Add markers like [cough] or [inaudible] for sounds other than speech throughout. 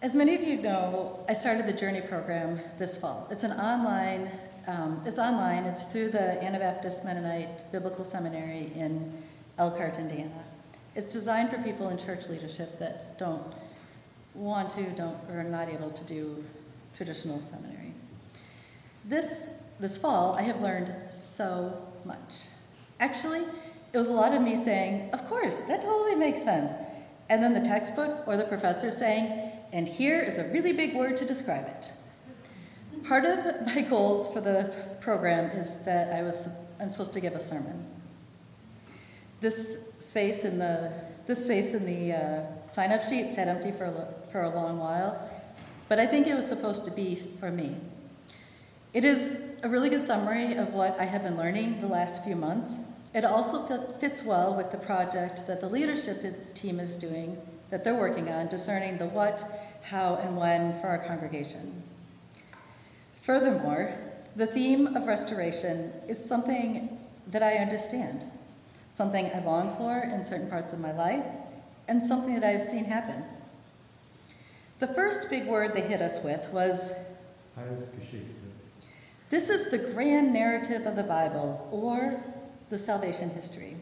As many of you know, I started the Journey program this fall. It's an online, um, it's online, it's through the Anabaptist Mennonite Biblical Seminary in Elkhart, Indiana. It's designed for people in church leadership that don't want to, don't, or are not able to do traditional seminary. This, this fall, I have learned so much. Actually, it was a lot of me saying, Of course, that totally makes sense. And then the textbook or the professor saying, And here is a really big word to describe it. Part of my goals for the program is that I was, I'm supposed to give a sermon. This space in the, this space in the uh, sign up sheet sat empty for a, for a long while, but I think it was supposed to be for me. It is a really good summary of what I have been learning the last few months. It also fit- fits well with the project that the leadership team is doing, that they're working on, discerning the what, how, and when for our congregation. Furthermore, the theme of restoration is something that I understand, something I long for in certain parts of my life, and something that I've seen happen. The first big word they hit us with was this is the grand narrative of the Bible, or the salvation history.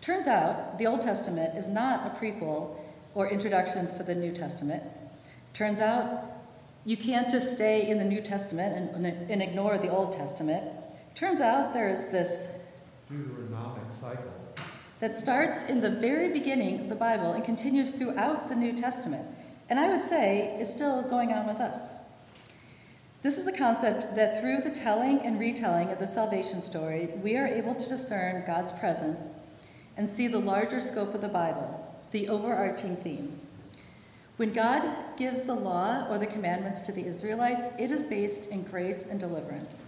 Turns out the Old Testament is not a prequel or introduction for the New Testament. Turns out you can't just stay in the New Testament and, and ignore the Old Testament. Turns out there is this Deuteronomic cycle. that starts in the very beginning of the Bible and continues throughout the New Testament, and I would say is still going on with us. This is the concept that through the telling and retelling of the salvation story, we are able to discern God's presence and see the larger scope of the Bible, the overarching theme. When God gives the law or the commandments to the Israelites, it is based in grace and deliverance.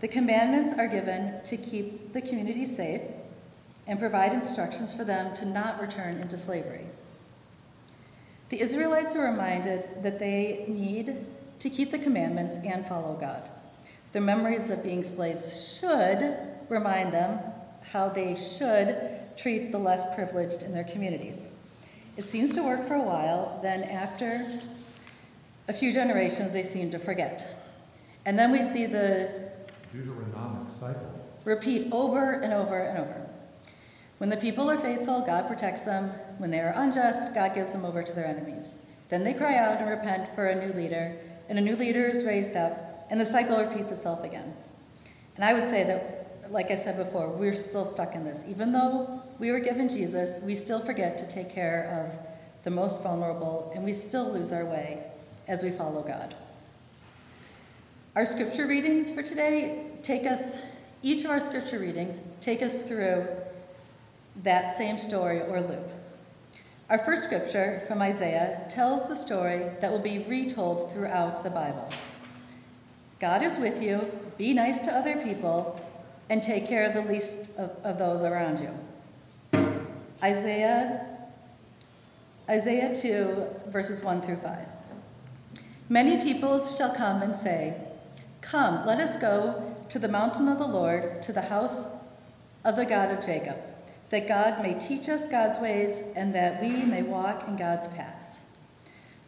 The commandments are given to keep the community safe and provide instructions for them to not return into slavery. The Israelites are reminded that they need to keep the commandments and follow God. Their memories of being slaves should remind them how they should treat the less privileged in their communities. It seems to work for a while, then, after a few generations, they seem to forget. And then we see the Deuteronomic cycle. repeat over and over and over. When the people are faithful, God protects them. When they are unjust, God gives them over to their enemies. Then they cry out and repent for a new leader, and a new leader is raised up, and the cycle repeats itself again. And I would say that, like I said before, we're still stuck in this. Even though we were given Jesus, we still forget to take care of the most vulnerable, and we still lose our way as we follow God. Our scripture readings for today take us, each of our scripture readings take us through that same story or loop. Our first scripture from Isaiah tells the story that will be retold throughout the Bible. God is with you, be nice to other people, and take care of the least of, of those around you. Isaiah, Isaiah 2, verses 1 through 5. Many peoples shall come and say, Come, let us go to the mountain of the Lord, to the house of the God of Jacob, that God may teach us God's ways, and that we may walk in God's paths.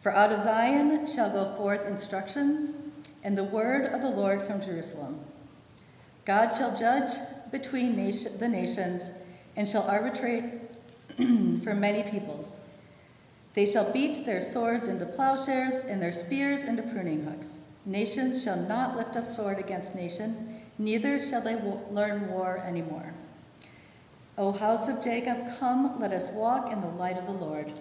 For out of Zion shall go forth instructions, and the word of the Lord from Jerusalem. God shall judge between nation, the nations, and shall arbitrate [clears throat] for many peoples. They shall beat their swords into plowshares, and their spears into pruning hooks. Nations shall not lift up sword against nation, neither shall they wo- learn war anymore. O house of Jacob, come, let us walk in the light of the Lord.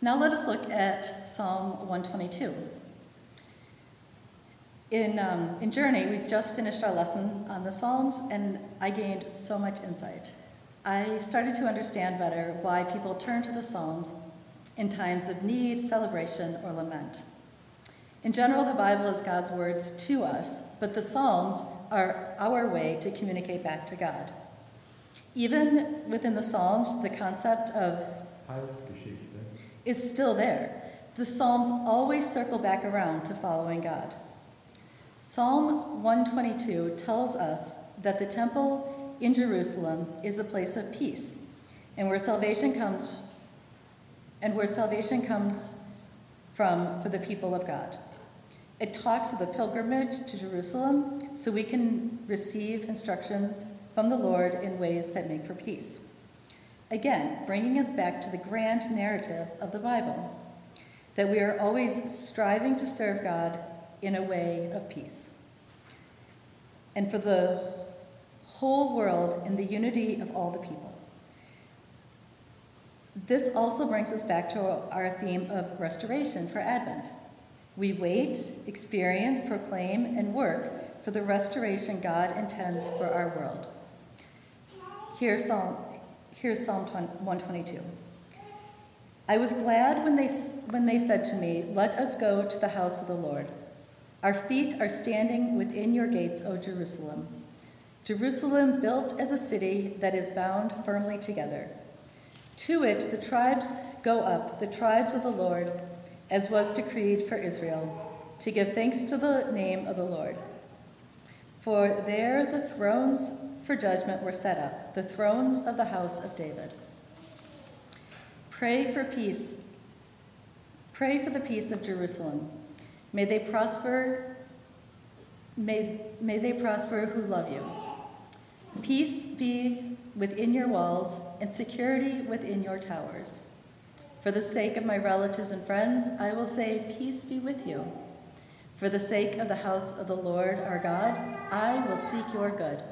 Now let us look at Psalm 122. In, um, in Journey, we just finished our lesson on the Psalms, and I gained so much insight. I started to understand better why people turn to the Psalms in times of need, celebration, or lament. In general, the Bible is God's words to us, but the Psalms are our way to communicate back to God. Even within the Psalms, the concept of is still there. The Psalms always circle back around to following God. Psalm 122 tells us that the temple in Jerusalem is a place of peace and where salvation comes and where salvation comes from for the people of God. It talks of the pilgrimage to Jerusalem so we can receive instructions from the Lord in ways that make for peace. Again, bringing us back to the grand narrative of the Bible that we are always striving to serve God in a way of peace. And for the whole world in the unity of all the people. This also brings us back to our theme of restoration for Advent. We wait, experience, proclaim, and work for the restoration God intends for our world. Here's Psalm, here's Psalm 122. I was glad when they, when they said to me, Let us go to the house of the Lord. Our feet are standing within your gates, O Jerusalem. Jerusalem built as a city that is bound firmly together. To it the tribes go up, the tribes of the Lord, as was decreed for Israel, to give thanks to the name of the Lord. For there the thrones for judgment were set up, the thrones of the house of David. Pray for peace. Pray for the peace of Jerusalem. May they prosper. May, may they prosper who love you. Peace be within your walls and security within your towers. For the sake of my relatives and friends, I will say, Peace be with you. For the sake of the house of the Lord our God, I will seek your good.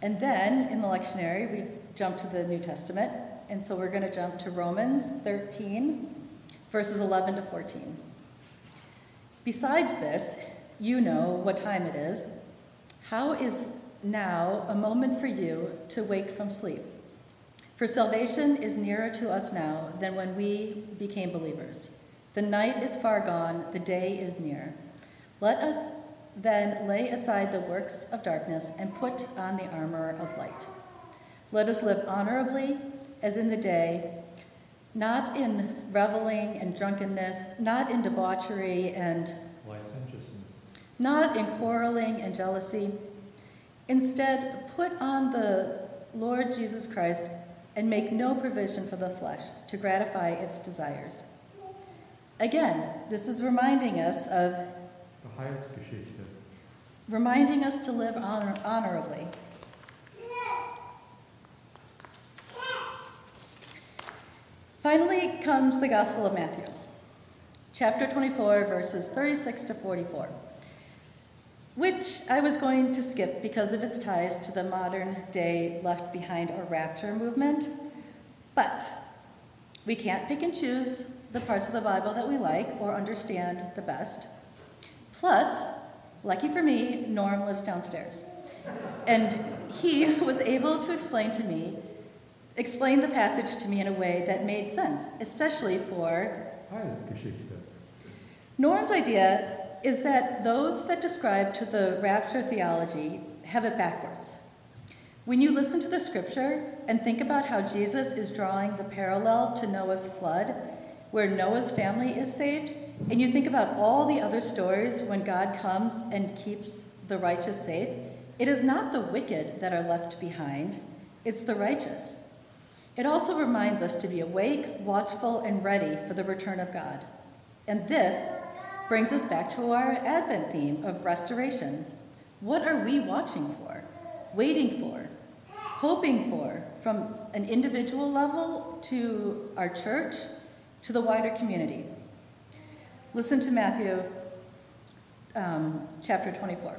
And then in the lectionary, we jump to the New Testament, and so we're going to jump to Romans 13, verses 11 to 14. Besides this, you know what time it is. How is now a moment for you to wake from sleep? For salvation is nearer to us now than when we became believers. The night is far gone, the day is near. Let us then lay aside the works of darkness and put on the armor of light. Let us live honorably as in the day, not in reveling and drunkenness, not in debauchery and licentiousness, not in quarreling and jealousy. Instead, put on the Lord Jesus Christ and make no provision for the flesh to gratify its desires. Again, this is reminding us of reminding us to live honor- honorably. Finally comes the Gospel of Matthew, chapter 24, verses 36 to 44, which I was going to skip because of its ties to the modern day left behind or rapture movement. But we can't pick and choose the parts of the Bible that we like or understand the best. Plus, lucky for me, Norm lives downstairs. And he was able to explain to me explained the passage to me in a way that made sense, especially for Heilsgeschichte. Norm's idea is that those that describe to the rapture theology have it backwards. When you listen to the scripture and think about how Jesus is drawing the parallel to Noah's flood, where Noah's family is saved, and you think about all the other stories when God comes and keeps the righteous safe, it is not the wicked that are left behind, it's the righteous. It also reminds us to be awake, watchful, and ready for the return of God. And this brings us back to our Advent theme of restoration. What are we watching for, waiting for, hoping for, from an individual level to our church to the wider community? Listen to Matthew um, chapter 24.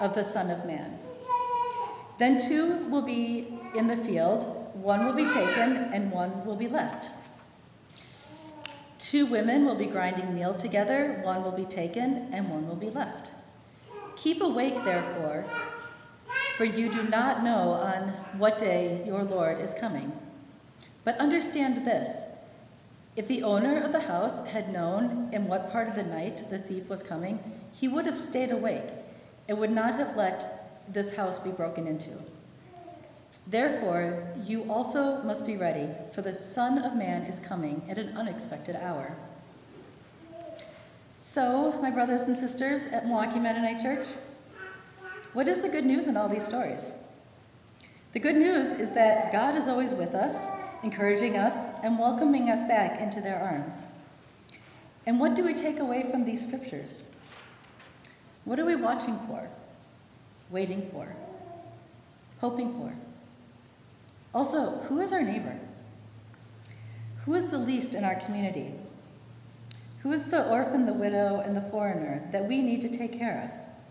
of the Son of Man. Then two will be in the field, one will be taken, and one will be left. Two women will be grinding meal together, one will be taken, and one will be left. Keep awake, therefore, for you do not know on what day your Lord is coming. But understand this if the owner of the house had known in what part of the night the thief was coming, he would have stayed awake and would not have let this house be broken into. Therefore, you also must be ready, for the Son of Man is coming at an unexpected hour. So, my brothers and sisters at Milwaukee Mennonite Church, what is the good news in all these stories? The good news is that God is always with us, encouraging us, and welcoming us back into their arms. And what do we take away from these scriptures? What are we watching for, waiting for, hoping for? Also, who is our neighbor? Who is the least in our community? Who is the orphan, the widow, and the foreigner that we need to take care of?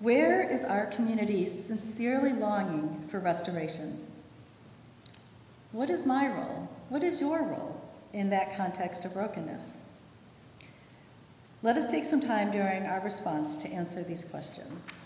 Where is our community sincerely longing for restoration? What is my role? What is your role in that context of brokenness? Let us take some time during our response to answer these questions.